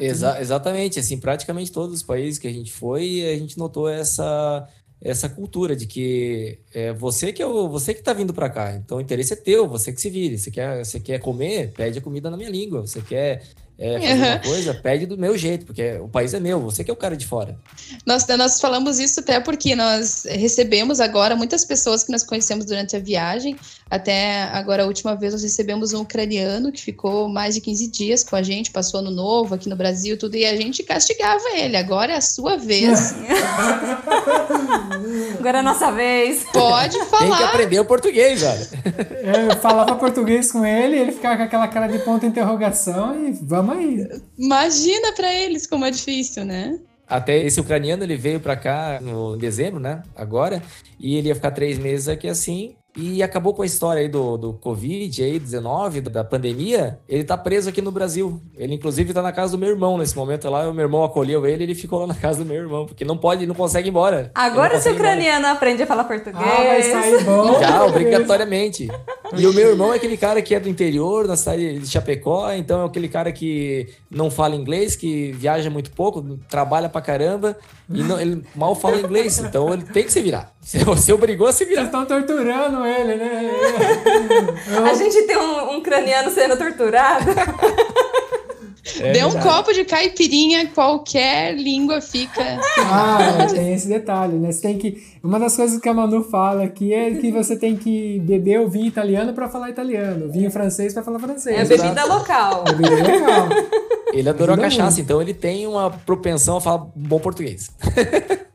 Exa exatamente, assim, praticamente todos os países que a gente foi, a gente notou essa essa cultura de que é você que é o, você que está vindo para cá. Então o interesse é teu, você que se vire. Você quer, você quer comer, pede a comida na minha língua. Você quer é, fazer uhum. uma coisa, pede do meu jeito, porque o país é meu, você que é o cara de fora. Nós, nós falamos isso até porque nós recebemos agora muitas pessoas que nós conhecemos durante a viagem. Até agora, a última vez, nós recebemos um ucraniano que ficou mais de 15 dias com a gente, passou ano novo aqui no Brasil, tudo, e a gente castigava ele. Agora é a sua vez. agora é a nossa vez. Pode falar. Tem que aprender o português, velho. Eu falava português com ele, ele ficava com aquela cara de ponta de interrogação e vamos aí. Imagina para eles como é difícil, né? Até esse ucraniano, ele veio para cá no em dezembro, né? Agora. E ele ia ficar três meses aqui assim. E acabou com a história aí do, do Covid, aí, 19, da pandemia. Ele tá preso aqui no Brasil. Ele, inclusive, tá na casa do meu irmão nesse momento lá. O meu irmão acolheu ele e ele ficou lá na casa do meu irmão, porque não pode, não consegue ir embora. Agora esse ucraniano aprende a falar português. Ah, vai sair bom. Já, obrigatoriamente. E o meu irmão é aquele cara que é do interior, na cidade de Chapecó, então é aquele cara que não fala inglês, que viaja muito pouco, trabalha pra caramba, e não, ele mal fala inglês, então ele tem que se virar. Você obrigou a se virar. Vocês estão torturando ele, né? a gente tem um, um craniano sendo torturado. É Dê um copo de caipirinha, qualquer língua fica. Ah, tem esse detalhe, né? Você tem que. Uma das coisas que a Manu fala aqui é que você tem que beber o vinho italiano para falar italiano, o vinho francês para falar francês. É a bebida local. É bebida local. Ele adorou a cachaça, então ele tem uma propensão a falar bom português.